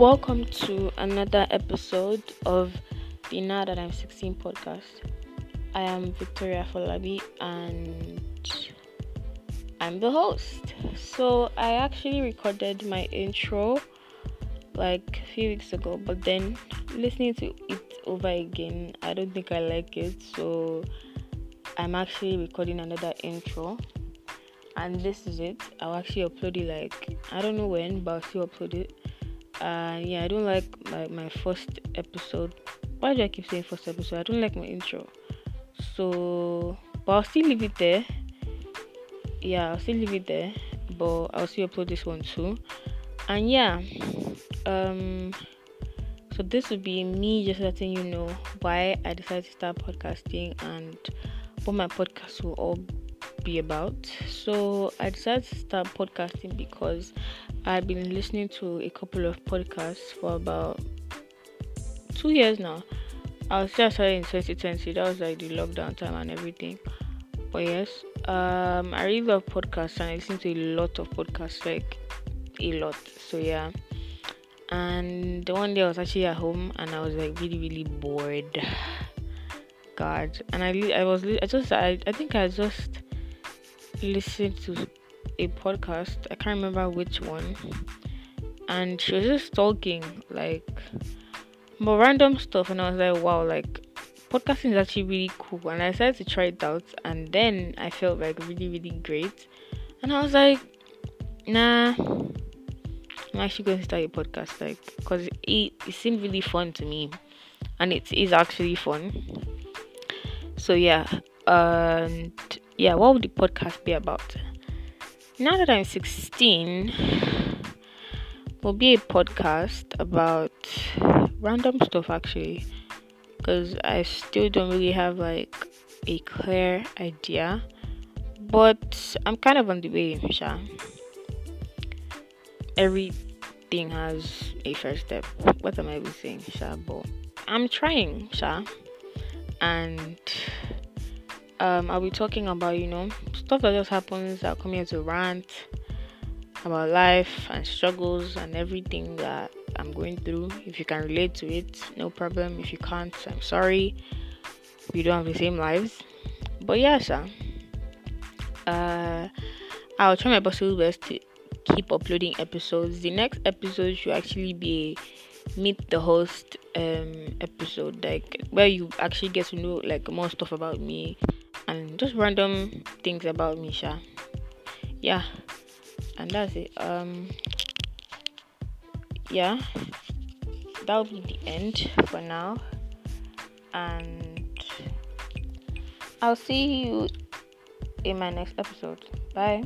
Welcome to another episode of the Now That I'm 16 podcast. I am Victoria Folabi and I'm the host. So, I actually recorded my intro like a few weeks ago, but then listening to it over again, I don't think I like it. So, I'm actually recording another intro and this is it. I'll actually upload it like I don't know when, but I'll still upload it. Uh, yeah, I don't like my, my first episode. Why do I keep saying first episode? I don't like my intro. So, but I'll still leave it there. Yeah, I'll still leave it there. But I'll still upload this one too. And yeah, um, so this would be me just letting you know why I decided to start podcasting and what my podcast will all be about. So I decided to start podcasting because I've been listening to a couple of podcasts for about two years now. I was just started in 2020. That was like the lockdown time and everything. But yes, um, I really love podcasts and I listen to a lot of podcasts, like a lot. So yeah. And the one day I was actually at home and I was like really really bored. God, and I I was I just I I think I just listened to a podcast. I can't remember which one, and she was just talking like more random stuff, and I was like, wow, like podcasting is actually really cool. And I decided to try it out, and then I felt like really really great, and I was like, nah. I'm actually going to start a podcast, like, because it, it seemed really fun to me, and it is actually fun. So yeah, and yeah, what would the podcast be about? Now that I'm 16, will be a podcast about random stuff actually, because I still don't really have like a clear idea, but I'm kind of on the way, Sha. Everything has a first step. What am I even saying, Sha? But I'm trying, Sha, and um, I'll be talking about, you know, stuff that just happens. I'll come here to rant about life and struggles and everything that I'm going through. If you can relate to it, no problem. If you can't, I'm sorry. We don't have the same lives. But yeah, sir. Uh, I'll try my possible best to keep uploading episodes. The next episode should actually be meet the host um episode like where you actually get to know like more stuff about me and just random things about Misha. Yeah, and that's it. Um, yeah, that'll be the end for now, and I'll see you in my next episode. Bye.